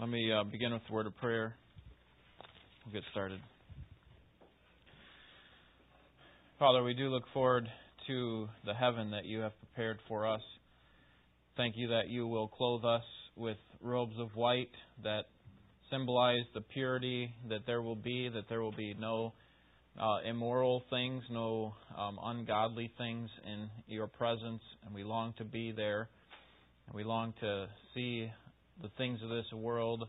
Let me uh, begin with a word of prayer. We'll get started. Father, we do look forward to the heaven that you have prepared for us. Thank you that you will clothe us with robes of white that symbolize the purity that there will be, that there will be no uh, immoral things, no um, ungodly things in your presence, and we long to be there. And we long to see the things of this world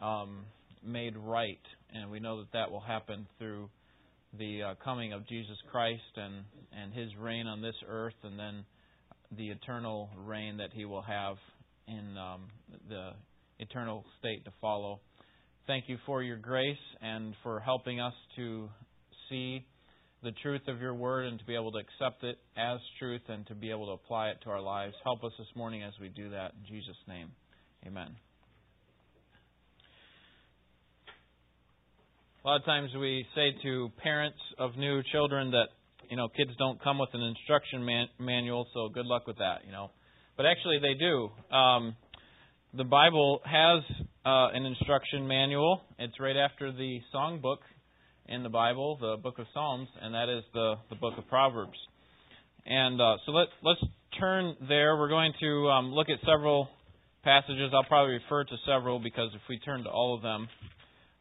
um, made right, and we know that that will happen through the uh, coming of Jesus Christ and and His reign on this earth, and then the eternal reign that He will have in um, the eternal state to follow. Thank you for your grace and for helping us to see the truth of your word and to be able to accept it as truth and to be able to apply it to our lives. Help us this morning as we do that. In Jesus' name, amen. A lot of times we say to parents of new children that, you know, kids don't come with an instruction man- manual, so good luck with that, you know. But actually they do. Um, the Bible has uh, an instruction manual. It's right after the songbook in the Bible, the book of Psalms, and that is the, the book of Proverbs. And uh, so let, let's turn there. We're going to um, look at several passages. I'll probably refer to several because if we turn to all of them,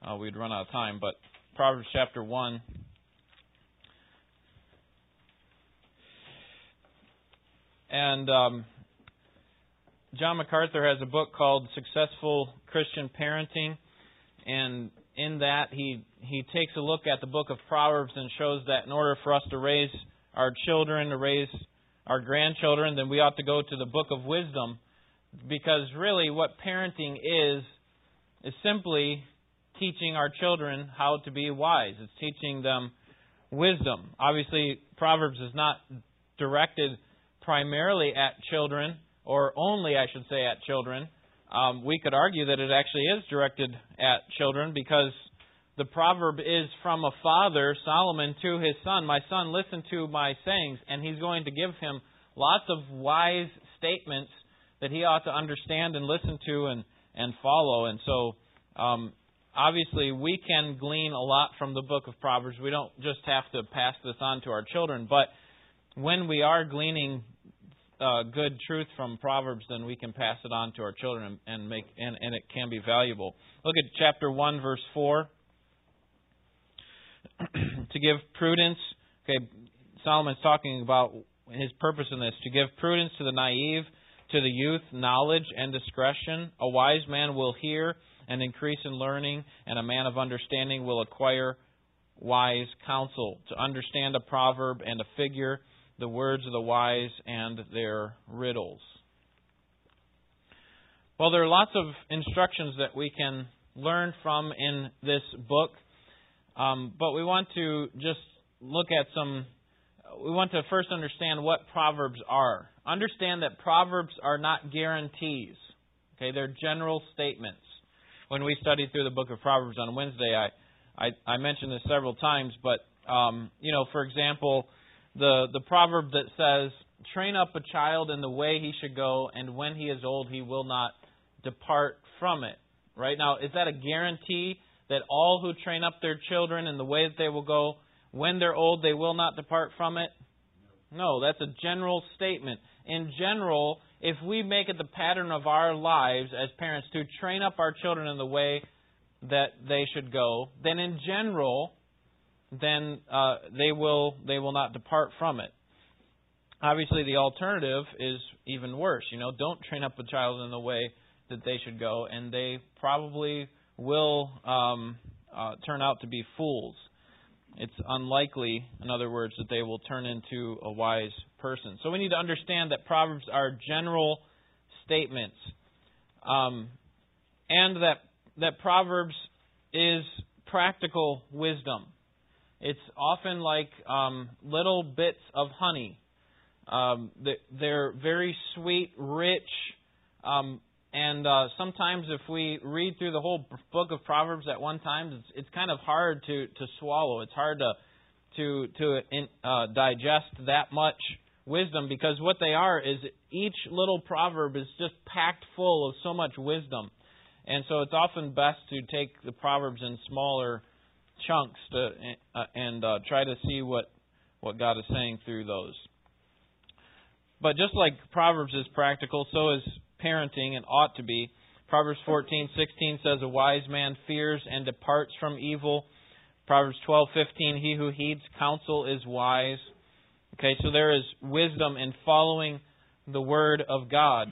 uh, we'd run out of time. But Proverbs chapter 1. And um, John MacArthur has a book called Successful Christian Parenting. And in that he he takes a look at the book of Proverbs and shows that in order for us to raise our children, to raise our grandchildren, then we ought to go to the book of wisdom because really what parenting is is simply teaching our children how to be wise. It's teaching them wisdom. Obviously, Proverbs is not directed primarily at children or only I should say at children um, we could argue that it actually is directed at children because the proverb is from a father, Solomon, to his son My son, listen to my sayings. And he's going to give him lots of wise statements that he ought to understand and listen to and, and follow. And so, um, obviously, we can glean a lot from the book of Proverbs. We don't just have to pass this on to our children. But when we are gleaning uh, good truth from Proverbs, then we can pass it on to our children and make and, and it can be valuable. Look at chapter one, verse four. to give prudence. Okay, Solomon's talking about his purpose in this to give prudence to the naive, to the youth, knowledge and discretion. A wise man will hear and increase in learning, and a man of understanding will acquire wise counsel. To understand a proverb and a figure the words of the wise and their riddles. Well, there are lots of instructions that we can learn from in this book, um, but we want to just look at some. We want to first understand what Proverbs are. Understand that Proverbs are not guarantees. Okay, they're general statements. When we studied through the book of Proverbs on Wednesday, I I, I mentioned this several times, but um, you know, for example, the, the proverb that says, Train up a child in the way he should go, and when he is old, he will not depart from it. Right? Now, is that a guarantee that all who train up their children in the way that they will go, when they're old, they will not depart from it? No, that's a general statement. In general, if we make it the pattern of our lives as parents to train up our children in the way that they should go, then in general, then uh, they will they will not depart from it. Obviously, the alternative is even worse. You know, don't train up a child in the way that they should go, and they probably will um, uh, turn out to be fools. It's unlikely, in other words, that they will turn into a wise person. So we need to understand that Proverbs are general statements, um, and that that Proverbs is practical wisdom. It's often like um, little bits of honey. Um, they're very sweet, rich, um, and uh, sometimes if we read through the whole book of Proverbs at one time, it's, it's kind of hard to, to swallow. It's hard to to to uh, digest that much wisdom because what they are is each little proverb is just packed full of so much wisdom. And so it's often best to take the Proverbs in smaller chunks to, uh, and uh, try to see what, what God is saying through those. But just like Proverbs is practical, so is parenting and ought to be. Proverbs 14:16 says a wise man fears and departs from evil. Proverbs 12:15 he who heeds counsel is wise. Okay, so there is wisdom in following the word of God.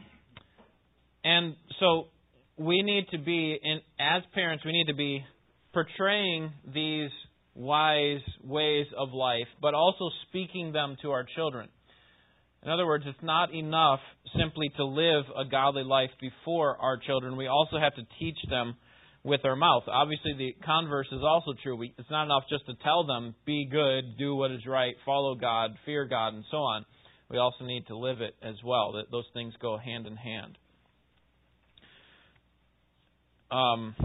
And so we need to be in as parents we need to be portraying these wise ways of life, but also speaking them to our children. In other words, it's not enough simply to live a godly life before our children. We also have to teach them with our mouth. Obviously, the converse is also true. We, it's not enough just to tell them, be good, do what is right, follow God, fear God, and so on. We also need to live it as well. That those things go hand in hand. Um,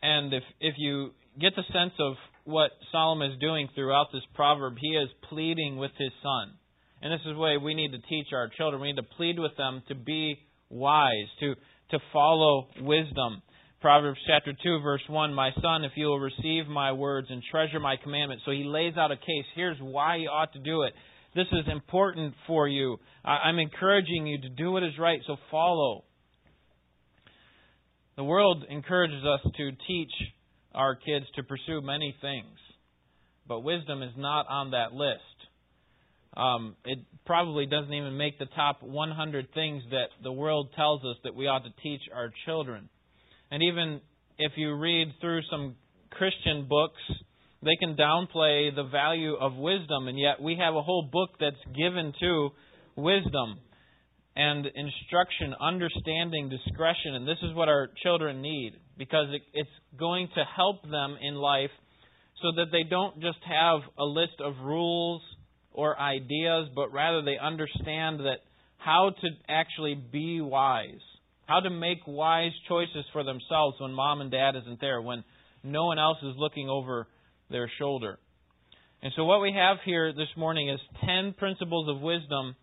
and if if you get the sense of what Solomon is doing throughout this proverb. He is pleading with his son. And this is the way we need to teach our children. We need to plead with them to be wise, to, to follow wisdom. Proverbs chapter 2, verse 1 My son, if you will receive my words and treasure my commandments. So he lays out a case. Here's why you ought to do it. This is important for you. I'm encouraging you to do what is right, so follow. The world encourages us to teach our kids to pursue many things, but wisdom is not on that list. Um, it probably doesn't even make the top 100 things that the world tells us that we ought to teach our children. And even if you read through some Christian books, they can downplay the value of wisdom, and yet we have a whole book that's given to wisdom and instruction, understanding, discretion, and this is what our children need because it, it's going to help them in life so that they don't just have a list of rules or ideas, but rather they understand that how to actually be wise, how to make wise choices for themselves when mom and dad isn't there, when no one else is looking over their shoulder. And so, what we have here this morning is 10 principles of wisdom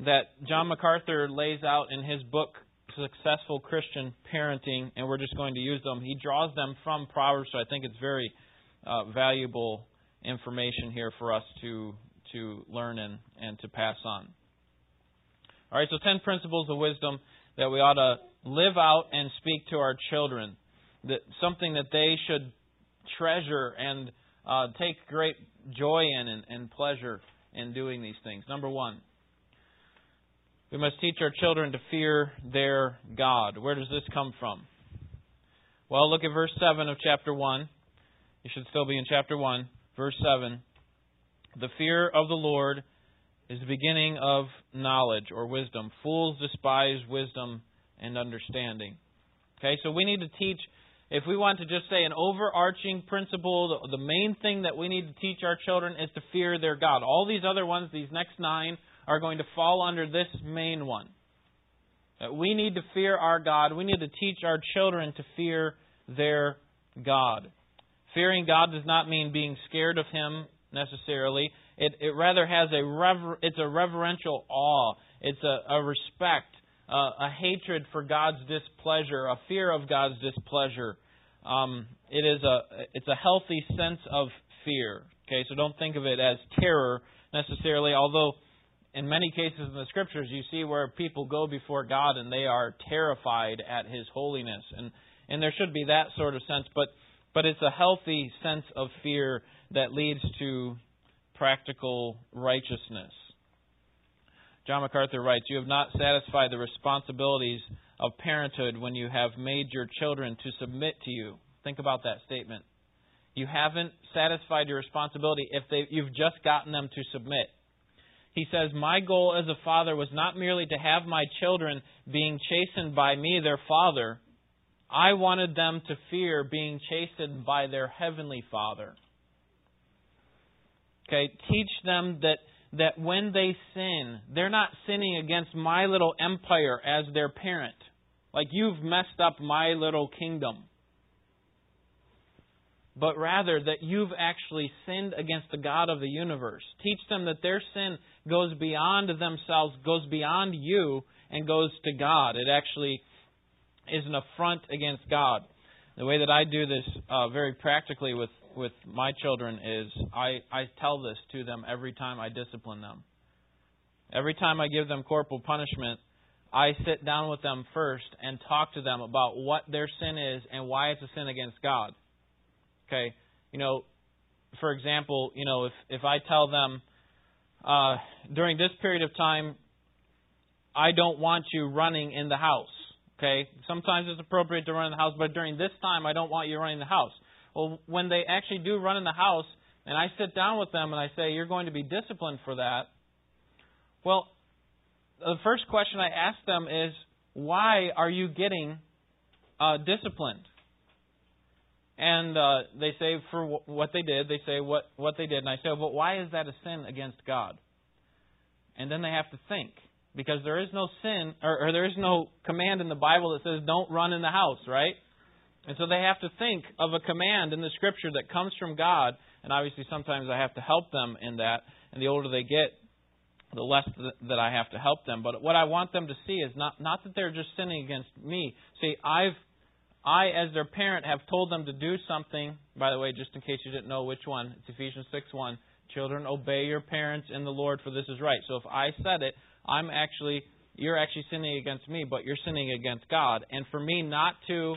that John MacArthur lays out in his book, Successful Christian Parenting, and we're just going to use them. He draws them from Proverbs, so I think it's very uh, valuable information here for us to, to learn and, and to pass on. All right, so 10 principles of wisdom that we ought to live out and speak to our children. That something that they should treasure and uh, take great joy in and, and pleasure in doing these things. Number one, we must teach our children to fear their God. Where does this come from? Well, look at verse 7 of chapter 1. You should still be in chapter 1, verse 7. The fear of the Lord is the beginning of knowledge or wisdom. Fools despise wisdom and understanding. Okay, so we need to teach, if we want to just say an overarching principle, the main thing that we need to teach our children is to fear their God. All these other ones, these next nine, are going to fall under this main one. That we need to fear our God. We need to teach our children to fear their God. Fearing God does not mean being scared of Him necessarily. It, it rather has a rever, it's a reverential awe. It's a, a respect, uh, a hatred for God's displeasure, a fear of God's displeasure. Um, it is a it's a healthy sense of fear. Okay, so don't think of it as terror necessarily, although in many cases in the scriptures, you see where people go before God and they are terrified at His holiness, and and there should be that sort of sense, but but it's a healthy sense of fear that leads to practical righteousness. John MacArthur writes, You have not satisfied the responsibilities of parenthood when you have made your children to submit to you. Think about that statement. You haven't satisfied your responsibility if they, you've just gotten them to submit. He says, My goal as a father was not merely to have my children being chastened by me, their father. I wanted them to fear being chastened by their heavenly father. Okay, teach them that, that when they sin, they're not sinning against my little empire as their parent. Like you've messed up my little kingdom but rather that you've actually sinned against the God of the universe. Teach them that their sin goes beyond themselves, goes beyond you, and goes to God. It actually is an affront against God. The way that I do this uh, very practically with, with my children is I, I tell this to them every time I discipline them. Every time I give them corporal punishment, I sit down with them first and talk to them about what their sin is and why it's a sin against God. Okay, you know, for example, you know, if if I tell them uh, during this period of time, I don't want you running in the house. Okay, sometimes it's appropriate to run in the house, but during this time, I don't want you running in the house. Well, when they actually do run in the house, and I sit down with them and I say, "You're going to be disciplined for that." Well, the first question I ask them is, why are you getting uh, disciplined? And uh, they say for w- what they did, they say what, what they did. And I say, but why is that a sin against God? And then they have to think. Because there is no sin, or, or there is no command in the Bible that says don't run in the house, right? And so they have to think of a command in the Scripture that comes from God. And obviously, sometimes I have to help them in that. And the older they get, the less that I have to help them. But what I want them to see is not not that they're just sinning against me. See, I've I, as their parent, have told them to do something. By the way, just in case you didn't know which one, it's Ephesians six one. Children, obey your parents in the Lord, for this is right. So if I said it, I'm actually you're actually sinning against me, but you're sinning against God. And for me not to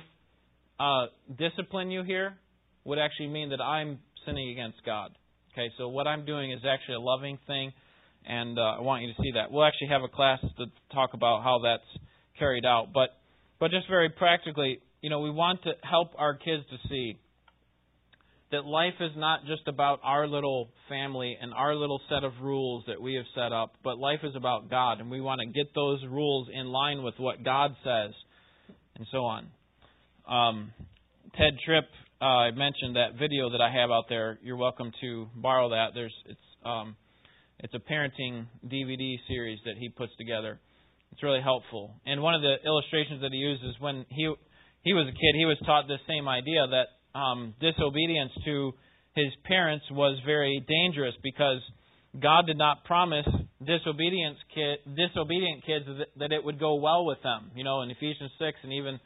uh, discipline you here would actually mean that I'm sinning against God. Okay, so what I'm doing is actually a loving thing and uh, I want you to see that. We'll actually have a class to talk about how that's carried out, but but just very practically, you know, we want to help our kids to see that life is not just about our little family and our little set of rules that we have set up, but life is about God, and we want to get those rules in line with what God says, and so on. Um, Tedd Tripp, uh, mentioned that video that I have out there. You're welcome to borrow that. There's it's um, it's a parenting DVD series that he puts together. It's really helpful. And one of the illustrations that he uses when he he was a kid, he was taught this same idea that um, disobedience to his parents was very dangerous because God did not promise disobedience kid, disobedient kids that, that it would go well with them. You know, in Ephesians six and even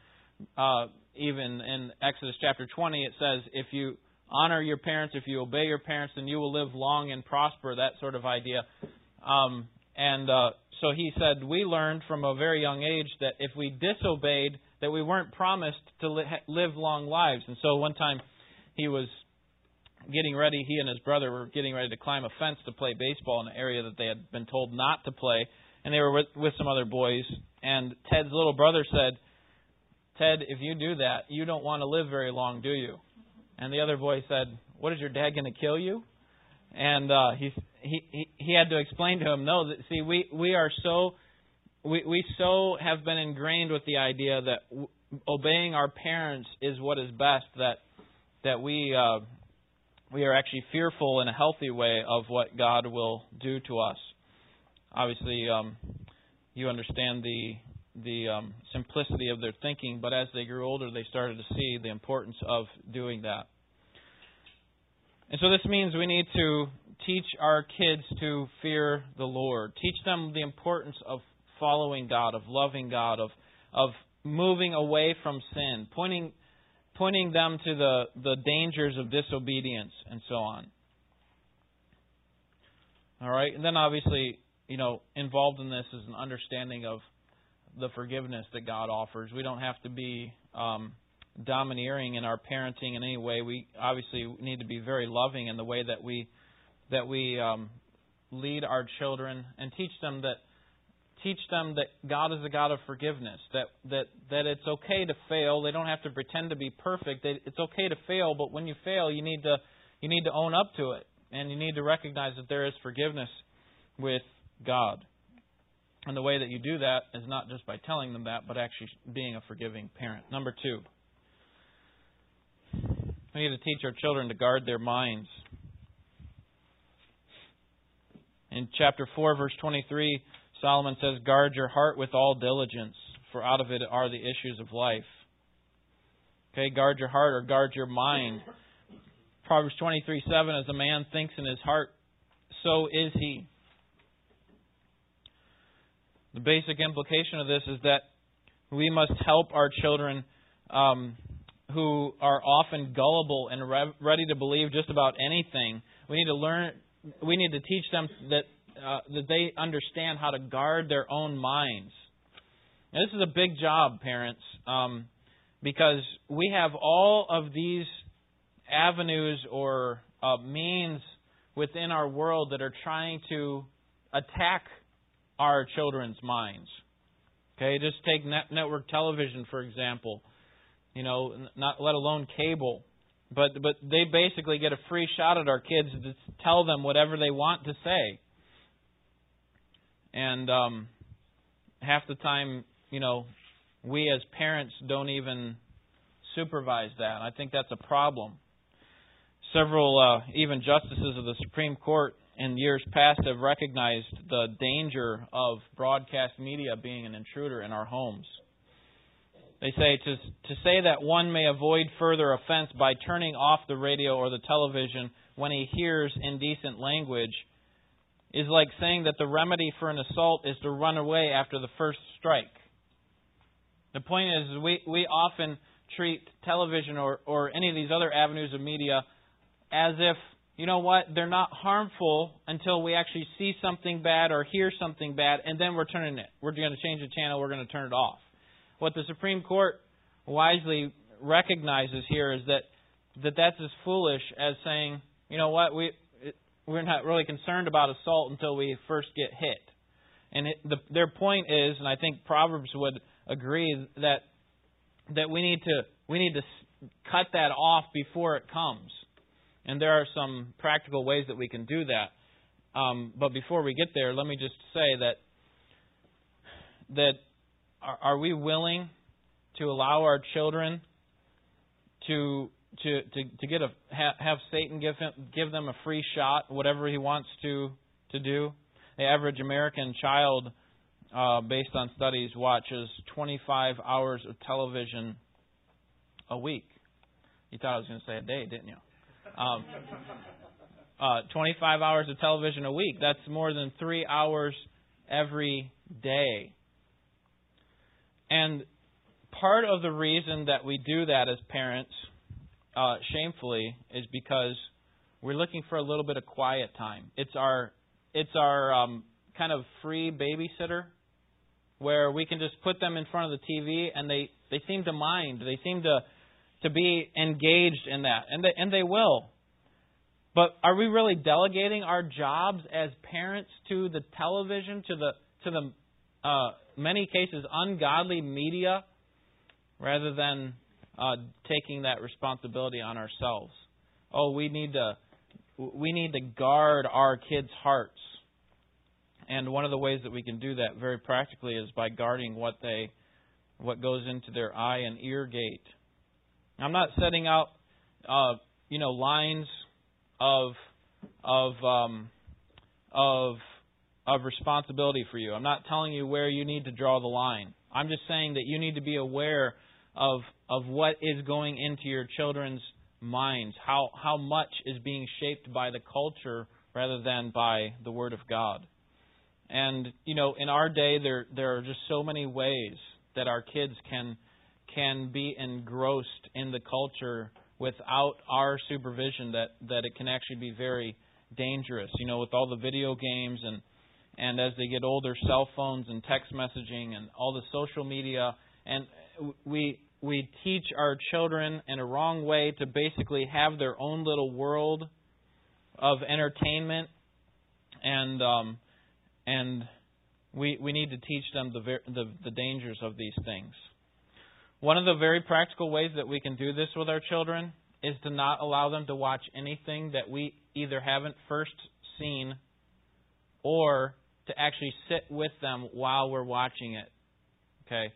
uh, even in Exodus chapter twenty, it says if you honor your parents. If you obey your parents, then you will live long and prosper. That sort of idea. Um, and uh, so he said we learned from a very young age that if we disobeyed, that we weren't promised to li- live long lives. And so one time he was getting ready. He and his brother were getting ready to climb a fence to play baseball in an area that they had been told not to play. And they were with, with some other boys. And Tedd's little brother said, Tedd, if you do that, you don't want to live very long, do you? And the other boy said, "What is your dad going to kill you?" And uh, he he he had to explain to him, "No, that, see, we we are so we we so have been ingrained with the idea that w- obeying our parents is what is best that that we uh, we are actually fearful in a healthy way of what God will do to us. Obviously, um, you understand the the um, simplicity of their thinking, but as they grew older, they started to see the importance of doing that. And so this means we need to teach our kids to fear the Lord, teach them the importance of following God, of loving God, of of moving away from sin, pointing pointing them to the, the dangers of disobedience and so on. All right, and then obviously, you know, involved in this is an understanding of the forgiveness that God offers. We don't have to be um, domineering in our parenting in any way. We obviously need to be very loving in the way that we that we um, lead our children and teach them that teach them that God is a God of forgiveness. That that that it's okay to fail. They don't have to pretend to be perfect. It's okay to fail, but when you fail, you need to you need to own up to it, and you need to recognize that there is forgiveness with God. And the way that you do that is not just by telling them that, but actually being a forgiving parent. Number two, we need to teach our children to guard their minds. In chapter 4, verse 23, Solomon says, Guard your heart with all diligence, for out of it are the issues of life. Okay, guard your heart or guard your mind. Proverbs 23 7, as a man thinks in his heart, so is he. The basic implication of this is that We must help our children um, who are often gullible and re- ready to believe just about anything. We need to learn. We need to teach them that uh, that they understand how to guard their own minds. Now, this is a big job, parents, um, because we have all of these avenues or uh, means within our world that are trying to attack our children's minds. Okay, just take net- network television for example. You know, not let alone cable. But but they basically get a free shot at our kids to tell them whatever they want to say. And um, half the time, you know, we as parents don't even supervise that. I think that's a problem. Several, uh, even justices of the Supreme Court in years past have recognized the danger of broadcast media being an intruder in our homes. They say to, to say that one may avoid further offense by turning off the radio or the television when he hears indecent language is like saying that the remedy for an assault is to run away after the first strike. The point is, we, we often treat television or, or any of these other avenues of media as if, you know what, they're not harmful until we actually see something bad or hear something bad, and then we're turning it. We're going to change the channel, we're going to turn it off. What the Supreme Court wisely recognizes here is that, that that's as foolish as saying, you know what, we, we're not really concerned about assault until we first get hit. And it, the, their point is, and I think Proverbs would agree that that we need to we need to cut that off before it comes. And there are some practical ways that we can do that. Um, but before we get there, let me just say that that are, are we willing to allow our children to to to, to get a have, have Satan give him give them a free shot, whatever he wants to to do? The average American child, uh, based on studies, watches 25 hours of television a week. You thought I was going to say a day, didn't you? Um, uh, 25 hours of television a week. That's more than three hours every day. And part of the reason that we do that as parents, uh, shamefully, is because we're looking for a little bit of quiet time. It's our it's our um, kind of free babysitter where we can just put them in front of the TV and they they seem to mind. They seem to to be engaged in that, and they, and they will. But are we really delegating our jobs as parents to the television, to the to the uh, many cases ungodly media, rather than uh, taking that responsibility on ourselves? Oh, we need to we need to guard our kids' hearts, and one of the ways that we can do that very practically is by guarding what they what goes into their eye and ear gate I'm not setting out, uh, you know, lines of of um, of of responsibility for you. I'm not telling you where you need to draw the line. I'm just saying that you need to be aware of of what is going into your children's minds, how how much is being shaped by the culture rather than by the Word of God. And you know, in our day, there there are just so many ways that our kids can can be engrossed in the culture without our supervision that, that it can actually be very dangerous. You know, with all the video games and and as they get older, cell phones and text messaging and all the social media, and we we teach our children in a wrong way to basically have their own little world of entertainment, and um, and we we need to teach them the the, the dangers of these things. One of the very practical ways that we can do this with our children is to not allow them to watch anything that we either haven't first seen or to actually sit with them while we're watching it. Okay?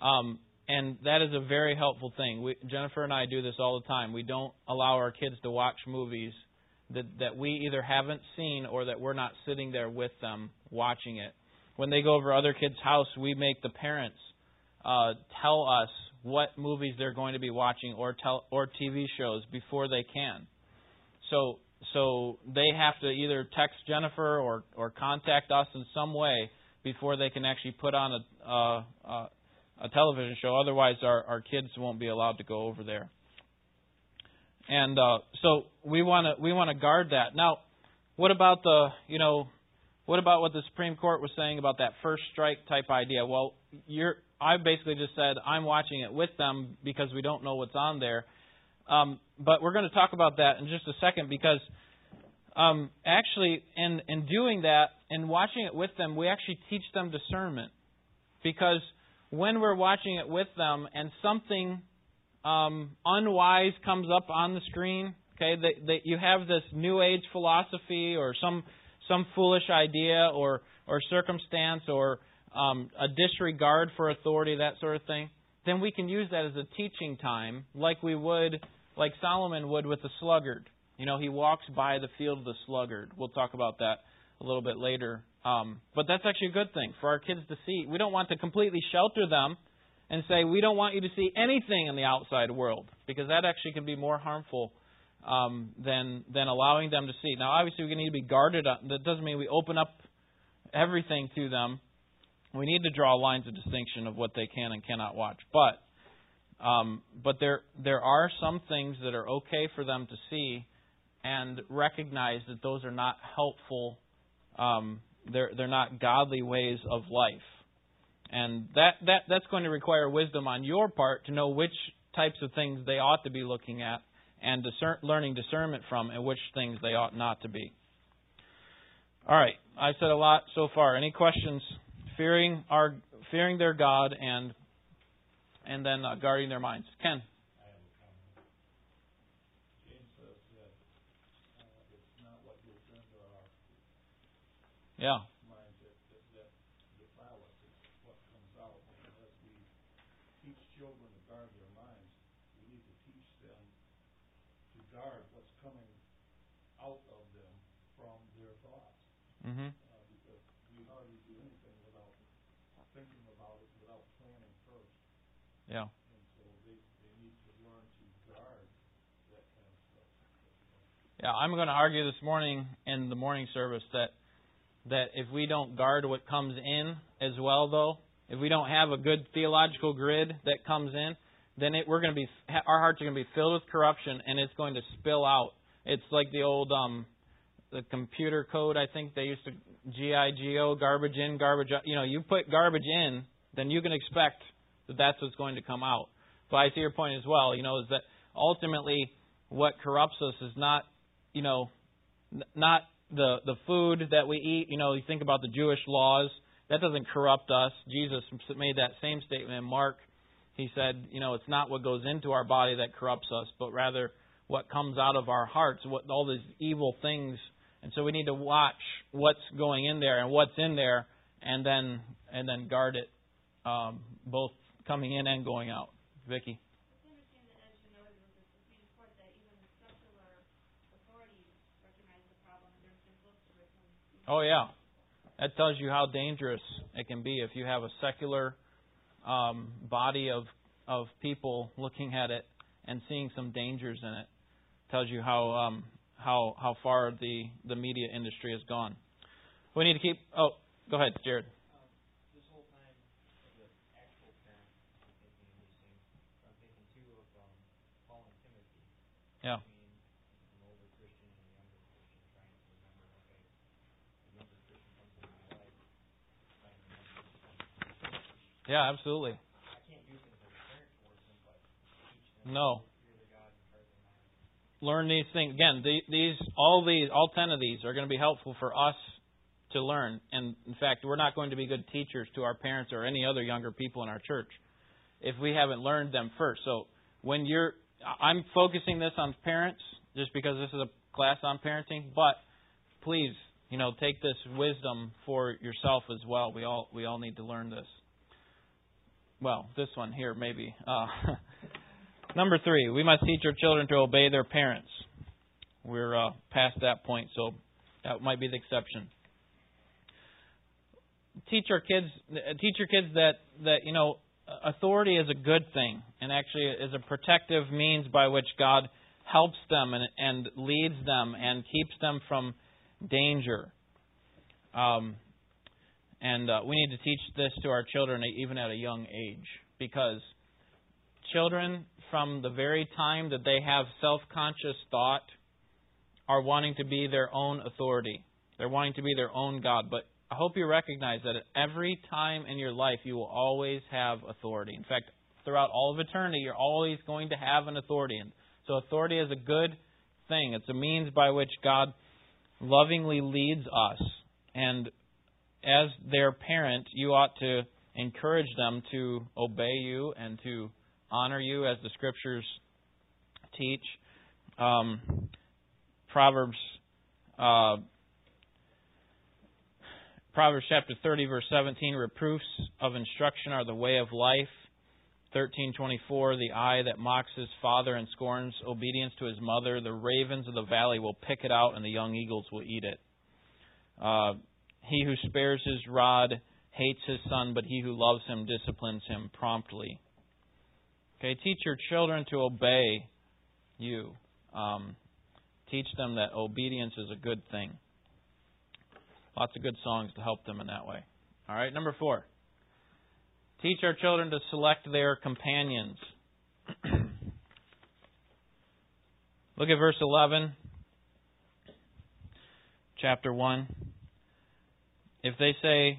Um, and that is a very helpful thing. We, Jennifer and I do this all the time. We don't allow our kids to watch movies that, that we either haven't seen or that we're not sitting there with them watching it. When they go over other kids' house, we make the parents uh, tell us what movies they're going to be watching or tell or TV shows before they can. So so they have to either text Jennifer or or contact us in some way before they can actually put on a a, a television show. Otherwise, our our kids won't be allowed to go over there. And uh, so we want to we want to guard that. Now, what about the you know what about what the Supreme Court was saying about that first strike type idea? Well, you're I basically just said I'm watching it with them because we don't know what's on there. Um, but we're going to talk about that in just a second because um, actually, in in doing that and watching it with them, we actually teach them discernment because when we're watching it with them and something um, unwise comes up on the screen, okay, that, that you have this new age philosophy or some some foolish idea or or circumstance or um, a disregard for authority, that sort of thing, then we can use that as a teaching time, like we would, like Solomon would with the sluggard. You know, he walks by the field of the sluggard. We'll talk about that a little bit later. Um, but that's actually a good thing for our kids to see. We don't want to completely shelter them and say, we don't want you to see anything in the outside world, because that actually can be more harmful um, than, than allowing them to see. Now, obviously, we need to be guarded. That doesn't mean we open up everything to them we need to draw lines of distinction of what they can and cannot watch. But um, but there there are some things that are okay for them to see, and recognize that those are not helpful. Um, they're they're not godly ways of life, and that that that's going to require wisdom on your part to know which types of things they ought to be looking at and discern, learning discernment from, and which things they ought not to be. All right, I've said a lot so far. Any questions? fearing our fearing their God and and then uh, guarding their minds. Ken. Yeah. As we teach children to guard their minds, we need to teach them to guard what's coming out of them from their thoughts. Mm-hmm. Yeah. And so they, they need to learn to guard that kind of stuff. Yeah, I'm going to argue this morning in the morning service that that if we don't guard what comes in as well, though, if we don't have a good theological grid that comes in, then it, we're going to be our hearts are going to be filled with corruption, and it's going to spill out. It's like the old um, the computer code. I think they used to G I G O garbage in, garbage out. You know, you put garbage in, then you can expect that that's what's going to come out. But I see your point as well, you know, is that ultimately what corrupts us is not, you know, not the the food that we eat. You know, you think about the Jewish laws. That doesn't corrupt us. Jesus made that same statement in Mark. He said, you know, it's not what goes into our body that corrupts us, but rather what comes out of our hearts, what all these evil things. And so we need to watch what's going in there and what's in there, and then and then guard it, um, both coming in and going out. Vicki. Oh yeah, that tells you how dangerous it can be if you have a secular um, body of of people looking at it and seeing some dangers in it. Tells you how um, how how far the the media industry has gone. We need to keep. Oh, go ahead, Jared. Yeah. Yeah, absolutely. No. Learn these things again. These, all these, all ten of these are going to be helpful for us to learn. And in fact, we're not going to be good teachers to our parents or any other younger people in our church if we haven't learned them first. So when you're I'm focusing this on parents just because this is a class on parenting, but please, you know, take this wisdom for yourself as well. We all we all need to learn this. Well, this one here maybe. Uh, number three, we must teach our children to obey their parents. We're uh, past that point, so that might be the exception. Teach our kids, teach your kids that that you know authority is a good thing and actually is a protective means by which God helps them and, and leads them and keeps them from danger. Um, and uh, we need to teach this to our children even at a young age. because children, from the very time that they have self conscious thought, are wanting to be their own authority. They're wanting to be their own God. But I hope you recognize that at every time in your life, you will always have authority. In fact, throughout all of eternity, you're always going to have an authority. And so, authority is a good thing. It's a means by which God lovingly leads us. And as their parent, you ought to encourage them to obey you and to honor you as the scriptures teach. Um, Proverbs uh, Proverbs chapter 30 verse 17 reproofs of instruction are the way of life. 13:24 the eye that mocks his father and scorns obedience to his mother the ravens of the valley will pick it out and the young eagles will eat it. Uh, he who spares his rod hates his son but he who loves him disciplines him promptly. Okay, teach your children to obey you. Um, teach them that obedience is a good thing. Lots of good songs to help them in that way. All right, number four. Teach our children to select their companions. Look at verse 11, chapter 1. If they say,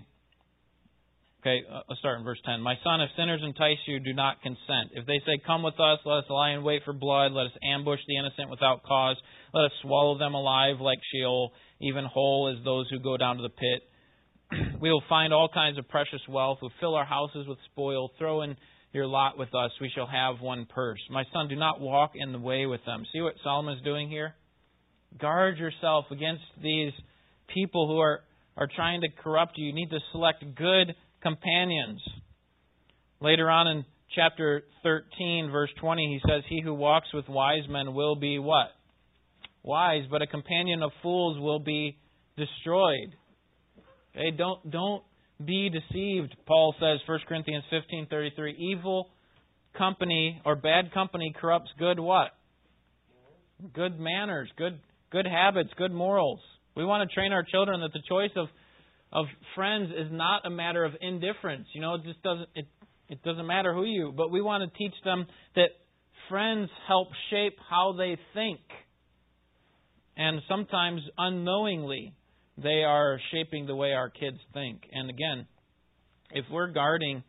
Okay, uh, let's start in verse 10. My son, if sinners entice you, do not consent. If they say, Come with us, let us lie in wait for blood, let us ambush the innocent without cause, let us swallow them alive like Sheol, even whole as those who go down to the pit. we will find all kinds of precious wealth, we'll fill our houses with spoil, throw in your lot with us, we shall have one purse. My son, do not walk in the way with them. See what Solomon is doing here? Guard yourself against these people who are, are trying to corrupt you. You need to select good companions. Later on in chapter 13, verse 20, he says, He who walks with wise men will be what? Wise, but a companion of fools will be destroyed. Okay, don't don't be deceived. Paul says, 1 Corinthians 15:33, evil company or bad company corrupts good what? Good manners, good good habits, good morals. We want to train our children that the choice of of friends is not a matter of indifference. You know, it just doesn't it it doesn't matter who you, but we want to teach them that friends help shape how they think. And sometimes unknowingly they are shaping the way our kids think. And again, if we're guarding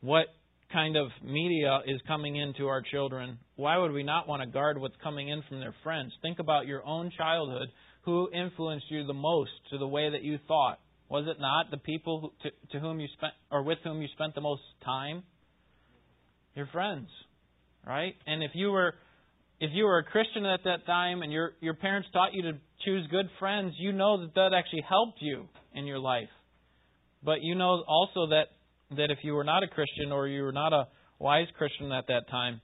what kind of media is coming into our children, why would we not want to guard what's coming in from their friends? Think about your own childhood. Who influenced you the most to the way that you thought? Was it not the people to, to whom you spent or with whom you spent the most time? Your friends, right? And if you were if you were a Christian at that time and your your parents taught you to choose good friends, you know that that actually helped you in your life. But you know also that that if you were not a Christian or you were not a wise Christian at that time,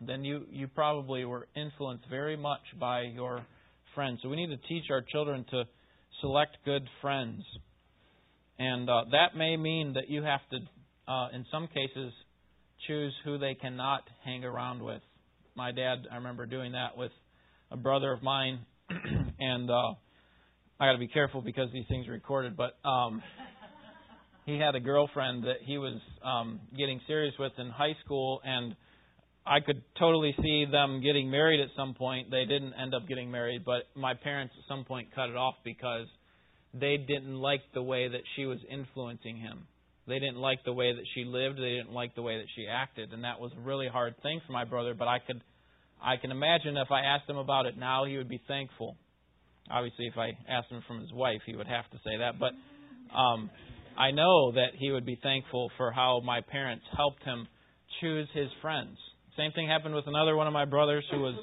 then you you probably were influenced very much by your friends. So we need to teach our children to select good friends. And uh, that may mean that you have to, uh, in some cases, choose who they cannot hang around with. My dad, I remember doing that with a brother of mine, and uh, I got to be careful because these things are recorded. But um, he had a girlfriend that he was um, getting serious with in high school, and I could totally see them getting married at some point. They didn't end up getting married, but my parents at some point cut it off because they didn't like the way that she was influencing him. They didn't like the way that she lived. They didn't like the way that she acted, and that was a really hard thing for my brother. But I could, I can imagine if I asked him about it now, he would be thankful. Obviously, if I asked him from his wife, he would have to say that. But um, I know that he would be thankful for how my parents helped him choose his friends same thing happened with another one of my brothers who was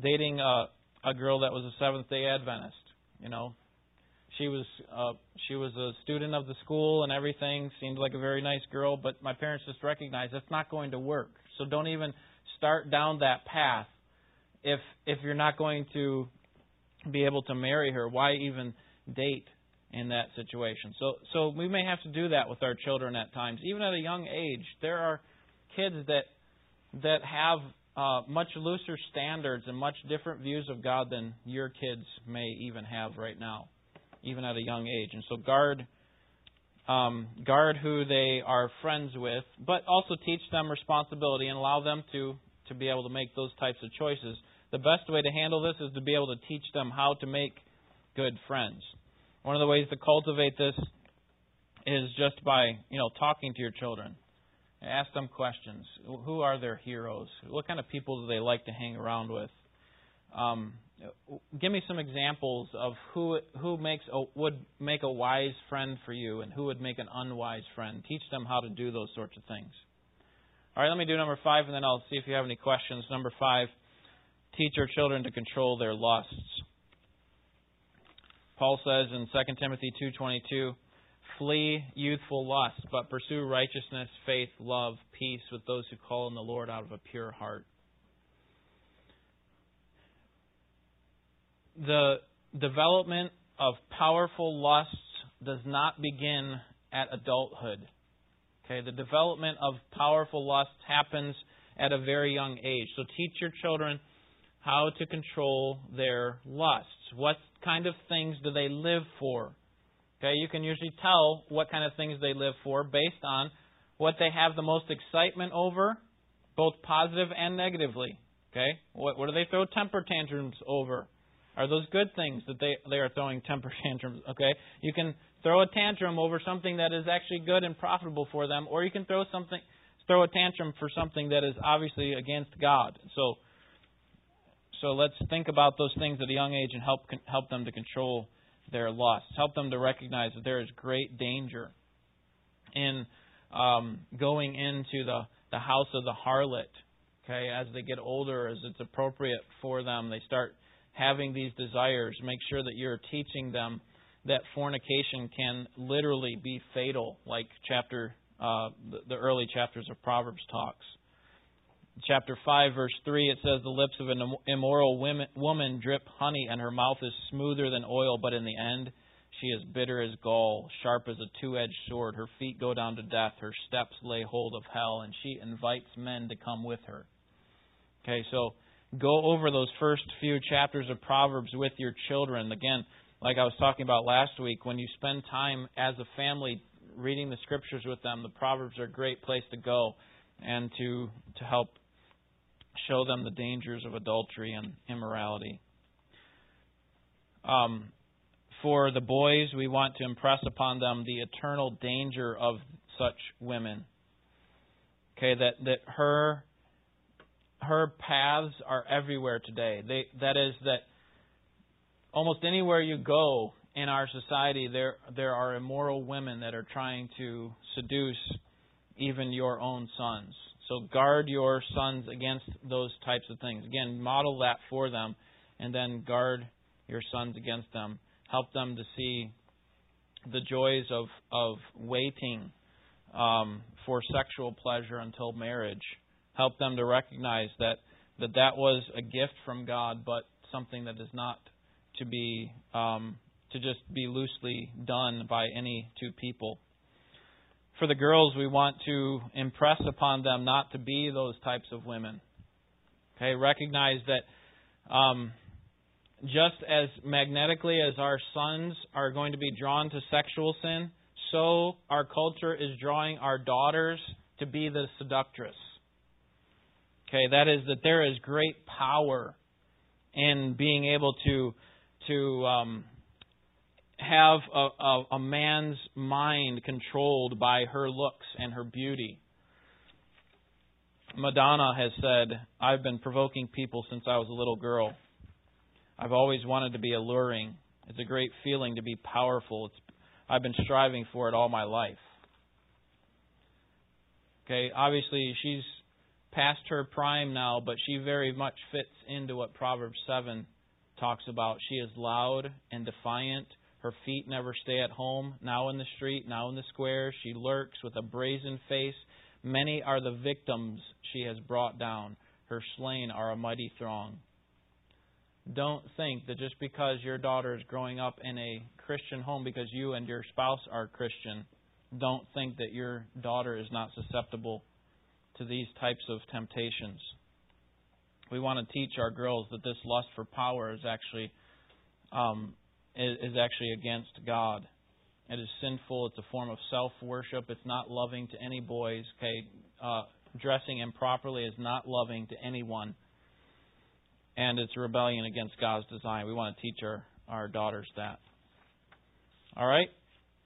dating a, a girl that was a Seventh Day Adventist. You know, she was uh, she was a student of the school and everything. Seemed like a very nice girl, but my parents just recognized that's not going to work. So don't even start down that path if if you're not going to be able to marry her. Why even date in that situation? So so we may have to do that with our children at times, even at a young age. There are kids that that have uh, much looser standards and much different views of God than your kids may even have right now, even at a young age. And so guard um, guard who they are friends with, but also teach them responsibility and allow them to, to be able to make those types of choices. The best way to handle this is to be able to teach them how to make good friends. One of the ways to cultivate this is just by, you know, talking to your children. Ask them questions. Who are their heroes? What kind of people do they like to hang around with? Um, give me some examples of who who makes a, would make a wise friend for you and who would make an unwise friend. Teach them how to do those sorts of things. All right, let me do number five, and then I'll see if you have any questions. Number five: teach your children to control their lusts. Paul says in 2 Timothy 2:22, "Flee youthful lusts, but pursue righteousness, faith, love, peace with those who call on the Lord out of a pure heart." the development of powerful lusts does not begin at adulthood. Okay, the development of powerful lusts happens at a very young age. So teach your children how to control their lusts. What kind of things do they live for? Okay, you can usually tell what kind of things they live for based on what they have the most excitement over, both positive and negatively. Okay, what, what do they throw temper tantrums over? Are those good things that they, they are throwing temper tantrums? Okay? You can throw a tantrum over something that is actually good and profitable for them, or you can throw something throw a tantrum for something that is obviously against God. So so let's think about those things at a young age and help help them to control their lusts. Help them to recognize that there is great danger in um, going into the the house of the harlot. Okay, as they get older, as it's appropriate for them, they start having these desires. Make sure that you're teaching them that fornication can literally be fatal, like chapter uh, the, the early chapters of Proverbs talks. Chapter 5, verse 3, it says, The lips of an immoral woman drip honey, and her mouth is smoother than oil, but in the end she is bitter as gall, sharp as a two edged sword. Her feet go down to death, her steps lay hold of hell, and she invites men to come with her. Okay, so go over those first few chapters of Proverbs with your children. Again, like I was talking about last week, when you spend time as a family reading the scriptures with them, the Proverbs are a great place to go and to to help show them the dangers of adultery and immorality. Um, for the boys, we want to impress upon them the eternal danger of such women. Okay, that that her her paths are everywhere today. They, that is that almost anywhere you go in our society, there there are immoral women that are trying to seduce even your own sons. So guard your sons against those types of things. Again, model that for them, and then guard your sons against them. Help them to see the joys of of waiting um, for sexual pleasure until marriage help them to recognize that that, that was a gift from God, but something that is not to be um, to just be loosely done by any two people. For the girls, we want to impress upon them not to be those types of women. Okay, recognize that um, just as magnetically as our sons are going to be drawn to sexual sin, so our culture is drawing our daughters to be the seductress. Okay, that is that there is great power in being able to to um, have a, a, a man's mind controlled by her looks and her beauty. Madonna has said, I've been provoking people since I was a little girl. I've always wanted to be alluring. It's a great feeling to be powerful. It's, I've been striving for it all my life. Okay, obviously she's past her prime now, but she very much fits into what Proverbs 7 talks about. She is loud and defiant. Her feet never stay at home, now in the street, now in the square. She lurks with a brazen face. Many are the victims she has brought down. Her slain are a mighty throng. Don't think that just because your daughter is growing up in a Christian home, because you and your spouse are Christian, don't think that your daughter is not susceptible to these types of temptations. We want to teach our girls that this lust for power is actually um, is, actually against God, It is sinful. It's a form of self worship. It's not loving to any boys. Okay, uh, dressing improperly is not loving to anyone, and it's a rebellion against God's design. We want to teach our our daughters that. All right.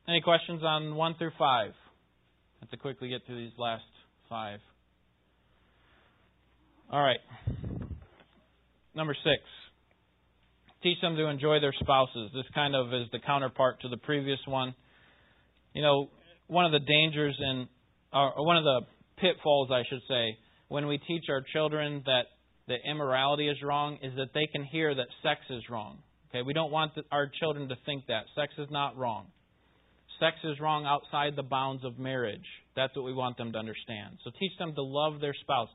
Any questions on one through five? I have to quickly get through these last five. All right. Number six. Teach them to enjoy their spouses. This kind of is the counterpart to the previous one. You know, one of the dangers or one of the pitfalls, I should say, when we teach our children that the immorality is wrong, is that they can hear that sex is wrong. Okay, we don't want our children to think that sex is not wrong. Sex is wrong outside the bounds of marriage. That's what we want them to understand. So teach them to love their spouse.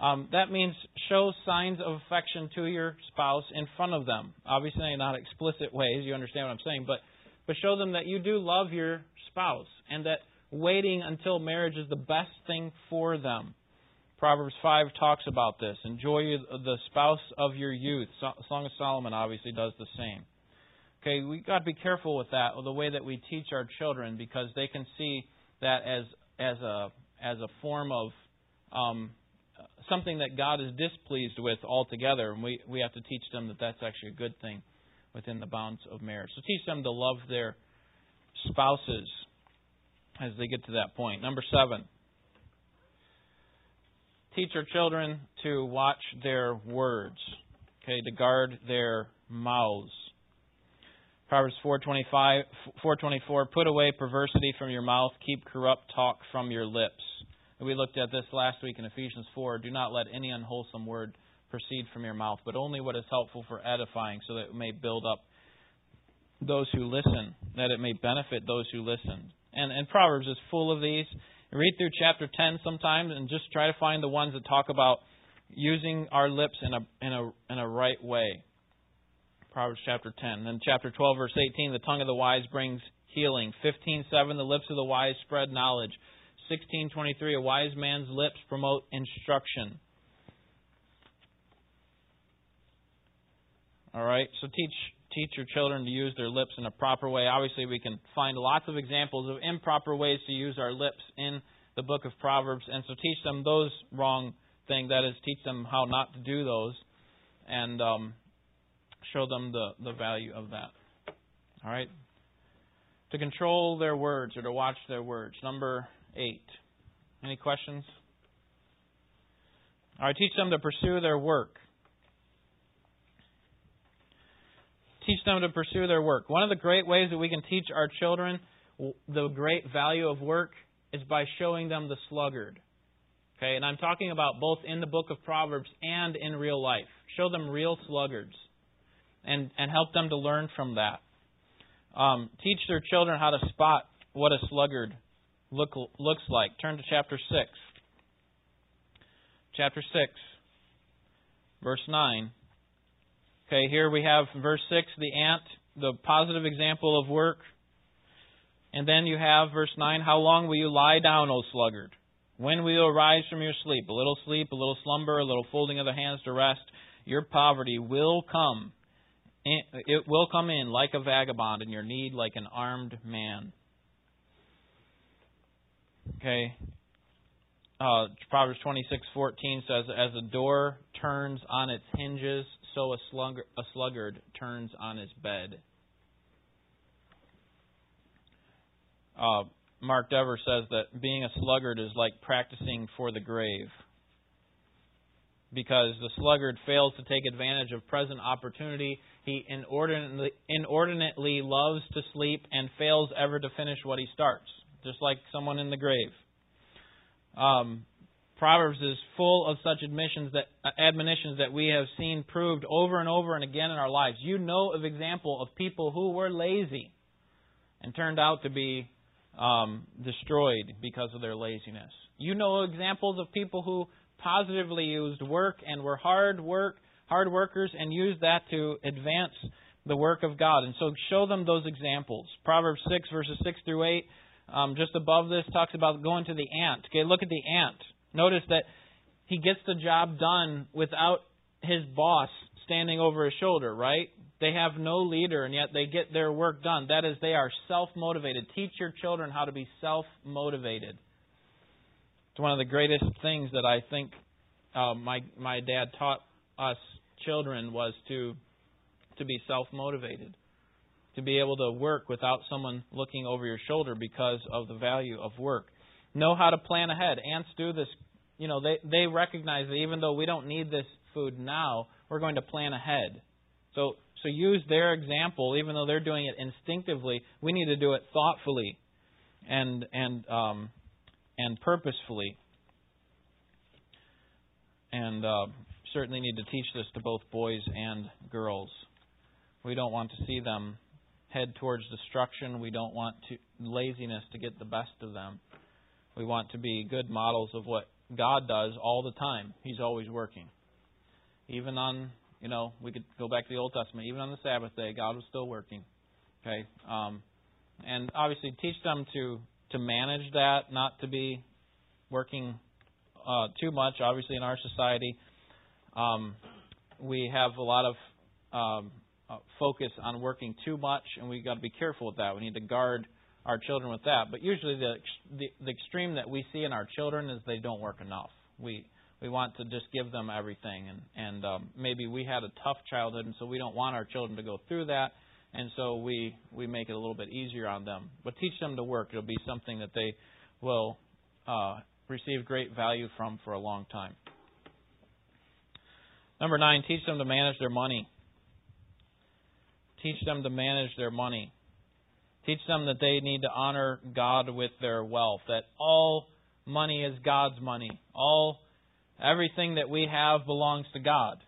Um, that means show signs of affection to your spouse in front of them. Obviously, not explicit ways. You understand what I'm saying, but but show them that you do love your spouse and that waiting until marriage is the best thing for them. Proverbs 5 talks about this. Enjoy the spouse of your youth. Song of Solomon obviously does the same. Okay, we got to be careful with that, with the way that we teach our children, because they can see that as as a as a form of um, something that God is displeased with altogether, and we, we have to teach them that that's actually a good thing within the bounds of marriage. So teach them to love their spouses as they get to that point. Number seven, teach our children to watch their words, okay, to guard their mouths. Proverbs 4:25 424 Put away perversity from your mouth, keep corrupt talk from your lips. We looked at this last week in Ephesians 4. Do not let any unwholesome word proceed from your mouth, but only what is helpful for edifying, so that it may build up those who listen, that it may benefit those who listen. And, and Proverbs is full of these. Read through chapter 10 sometimes and just try to find the ones that talk about using our lips in a, in a, in a right way. Proverbs chapter 10. Then chapter 12, verse 18, the tongue of the wise brings healing. 15:7, the lips of the wise spread knowledge. 16:23 a wise man's lips promote instruction. All right? So teach teach your children to use their lips in a proper way. Obviously, we can find lots of examples of improper ways to use our lips in the book of Proverbs, and so teach them those wrong things. That is, teach them how not to do those, and um, show them the the value of that. All right. To control their words or to watch their words. Number 8. Any questions? Right, teach them to pursue their work. Teach them to pursue their work. One of the great ways that we can teach our children the great value of work is by showing them the sluggard. Okay, and I'm talking about both in the book of Proverbs and in real life. Show them real sluggards and, and help them to learn from that. Um, teach their children how to spot what a sluggard look, looks like. Turn to chapter 6. Chapter 6, verse 9. Okay, here we have verse 6, the ant, the positive example of work. And then you have verse 9, How long will you lie down, O sluggard? When will you arise from your sleep? A little sleep, a little slumber, a little folding of the hands to rest. Your poverty will come. It will come in like a vagabond, and your need like an armed man. Okay. Uh, Proverbs twenty six fourteen says, "As a door turns on its hinges, so a sluggard, a sluggard turns on his bed." Uh, Mark Dever says that being a sluggard is like practicing for the grave because the sluggard fails to take advantage of present opportunity. He inordinately, inordinately loves to sleep and fails ever to finish what he starts just like someone in the grave. Um, Proverbs is full of such admissions that uh, admonitions that we have seen proved over and over and again in our lives. You know of example of people who were lazy and turned out to be um, destroyed because of their laziness. You know examples of people who positively used work and were hard work, hard workers, and used that to advance the work of God. And so show them those examples. Proverbs six verses six through eight um, just above this talks about going to the ant. Okay, look at the ant. Notice that he gets the job done without his boss standing over his shoulder, right? they have no leader, and yet they get their work done. That is, they are self motivated. Teach your children how to be self motivated. It's one of the greatest things that I think uh, my my dad taught us children was to to be self motivated, to be able to work without someone looking over your shoulder because of the value of work. Know how to plan ahead. Ants do this. You know, they they recognize that even though we don't need this food now, we're going to plan ahead. So so use their example, even though they're doing it instinctively. We need to do it thoughtfully, and and um, and purposefully. And uh, certainly need to teach this to both boys and girls. We don't want to see them head towards destruction. We don't want to, laziness to get the best of them. We want to be good models of what God does all the time. He's always working. Even on, you know, we could go back to the Old Testament. Even on the Sabbath day, God was still working. Okay, um, and obviously teach them to to manage that, not to be working uh, too much. Obviously, in our society, um, we have a lot of um, uh, focus on working too much, and we've got to be careful with that. We need to guard our children with that. But usually, the, the the extreme that we see in our children is they don't work enough. We we want to just give them everything, and and um, maybe we had a tough childhood, and so we don't want our children to go through that and so we we make it a little bit easier on them. But teach them to work; it'll be something that they will uh, receive great value from for a long time. Number nine, teach them to manage their money. Teach them to manage their money. Teach them that they need to honor God with their wealth. That all money is God's money. All everything that we have belongs to God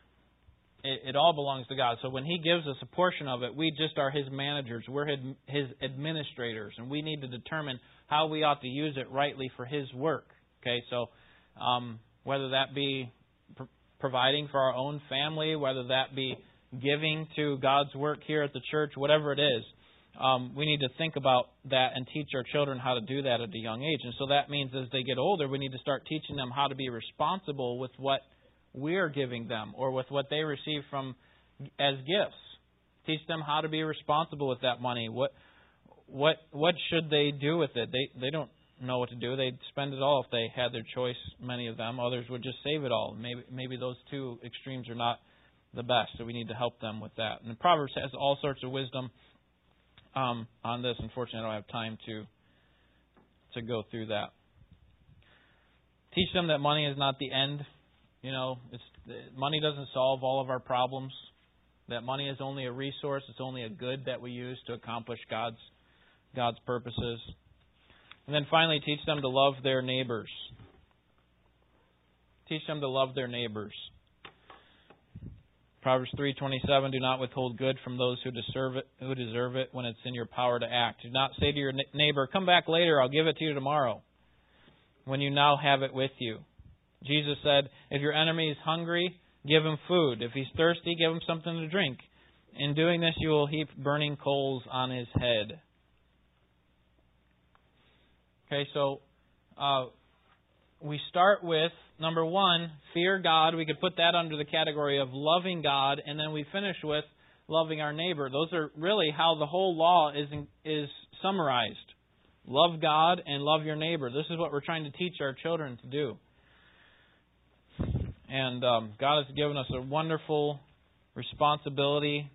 it, it all belongs to God. So when He gives us a portion of it, we just are His managers. We're His administrators, and we need to determine how we ought to use it rightly for His work. Okay, so um, whether that be pr- providing for our own family, whether that be giving to God's work here at the church, whatever it is, um, we need to think about that and teach our children how to do that at a young age. And so that means as they get older, we need to start teaching them how to be responsible with what we're giving them or with what they receive from as gifts. Teach them how to be responsible with that money. What what what should they do with it? They they don't know what to do. They'd spend it all if they had their choice. Many of them. Others would just save it all. Maybe maybe those two extremes are not the best. So we need to help them with that. And Proverbs has all sorts of wisdom um, on this. Unfortunately, I don't have time to to go through that. Teach them that money is not the end you know, it's, money doesn't solve all of our problems. That money is only a resource. It's only a good that we use to accomplish God's God's purposes. And then finally, teach them to love their neighbors. Teach them to love their neighbors. Proverbs 3:27 Do not withhold good from those who deserve it who deserve it when it's in your power to act. Do not say to your neighbor, "Come back later, I'll give it to you tomorrow." When you now have it with you. Jesus said, If your enemy is hungry, give him food. If he's thirsty, give him something to drink. In doing this, you will heap burning coals on his head. Okay, so uh, we start with number one, fear God. We could put that under the category of loving God, and then we finish with loving our neighbor. Those are really how the whole law is is summarized. Love God and love your neighbor. This is what we're trying to teach our children to do. And um, God has given us a wonderful responsibility,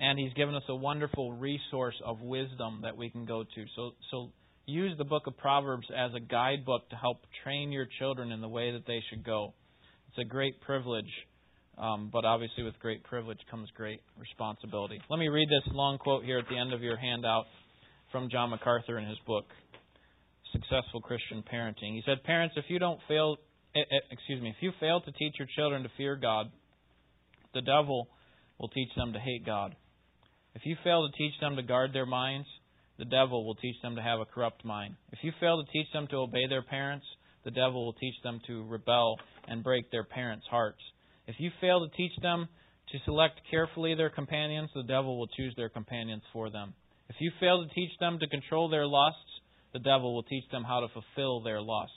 and He's given us a wonderful resource of wisdom that we can go to. So, so use the book of Proverbs as a guidebook to help train your children in the way that they should go. It's a great privilege, um, but obviously, with great privilege comes great responsibility. Let me read this long quote here at the end of your handout from John MacArthur in his book, Successful Christian Parenting. He said, Parents, if you don't fail Eh, eh, excuse me, if you fail to teach your children to fear God, the devil will teach them to hate God. If you fail to teach them to guard their minds, the devil will teach them to have a corrupt mind. If you fail to teach them to obey their parents, the devil will teach them to rebel and break their parents' hearts. If you fail to teach them to select carefully their companions, the devil will choose their companions for them. If you fail to teach them to control their lusts, the devil will teach them how to fulfill their lusts.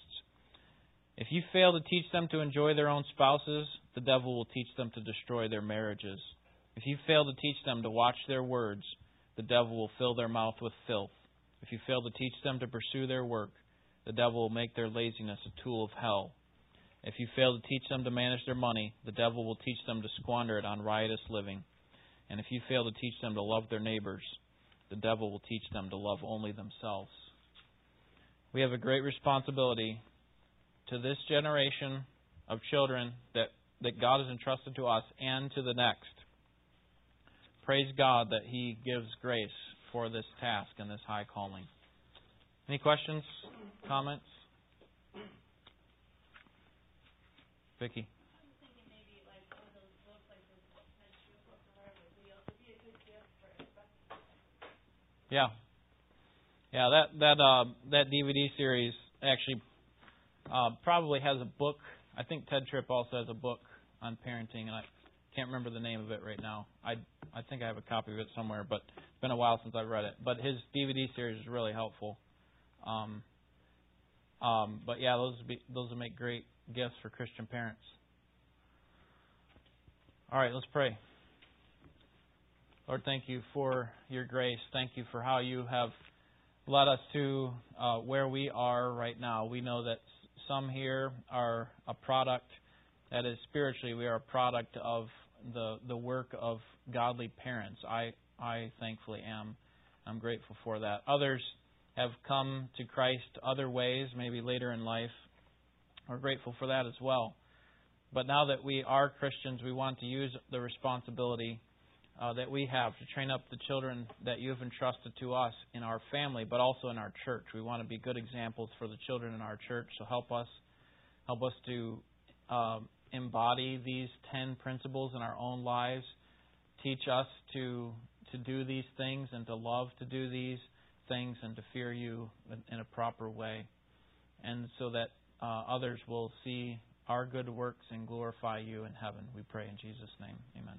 If you fail to teach them to enjoy their own spouses, the devil will teach them to destroy their marriages. If you fail to teach them to watch their words, the devil will fill their mouth with filth. If you fail to teach them to pursue their work, the devil will make their laziness a tool of hell. If you fail to teach them to manage their money, the devil will teach them to squander it on riotous living. And if you fail to teach them to love their neighbors, the devil will teach them to love only themselves. We have a great responsibility to this generation of children that, that God has entrusted to us and to the next. Praise God that He gives grace for this task and this high calling. Any questions, comments? Vicky. Yeah, yeah. That that uh, that DVD series actually uh, probably has a book. I think Tedd Tripp also has a book on parenting, and I can't remember the name of it right now. I I think I have a copy of it somewhere, but it's been a while since I've read it. But his DVD series is really helpful. Um, um, but yeah, those would be, those would make great gifts for Christian parents. All right, let's pray. Lord, thank you for your grace. Thank you for how you have led us to uh, where we are right now. We know that some here are a product that is spiritually we are a product of the the work of godly parents. I I thankfully am. I'm grateful for that. Others have come to Christ other ways, maybe later in life. We're grateful for that as well. But now that we are Christians, we want to use the responsibility uh, that we have to train up the children that you have entrusted to us in our family, but also in our church. We want to be good examples for the children in our church. So help us, help us to um, embody these ten principles in our own lives. Teach us to to do these things and to love to do these things and to fear you in a proper way, and so that uh, others will see our good works and glorify you in heaven. We pray in Jesus' name. Amen.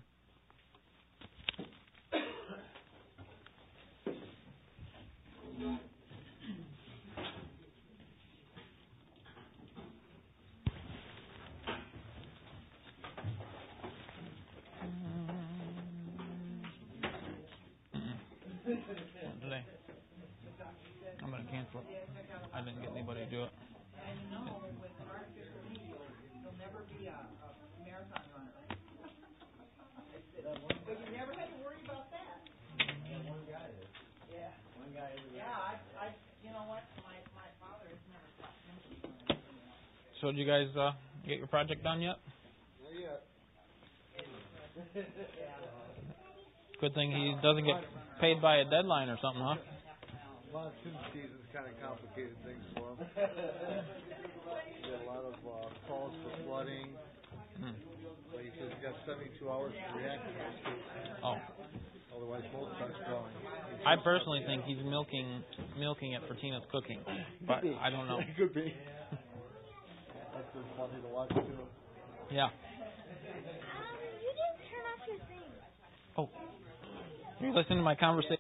today. I'm going to cancel it. I didn't get anybody to do it. never be a, marathon runner. But you never had to worry about that. one guy is. Yeah. One guy is. Yeah, I, I, you know what, my, my father has never stopped him. So, did you guys uh, get your project done yet? Not yet. Good thing he doesn't get paid by a deadline or something, huh? Monsoon season's kind of complicated things for him. Get a lot of uh, calls for flooding. Hmm. But he says he's got 72 hours to react to this. Oh, Otherwise, both starts growing. I personally think he's milking milking it for Tina's cooking, but I don't know. Could be. That's funny to watch too. Yeah. Um, you didn't turn off your thing. Oh, you listening to my conversation?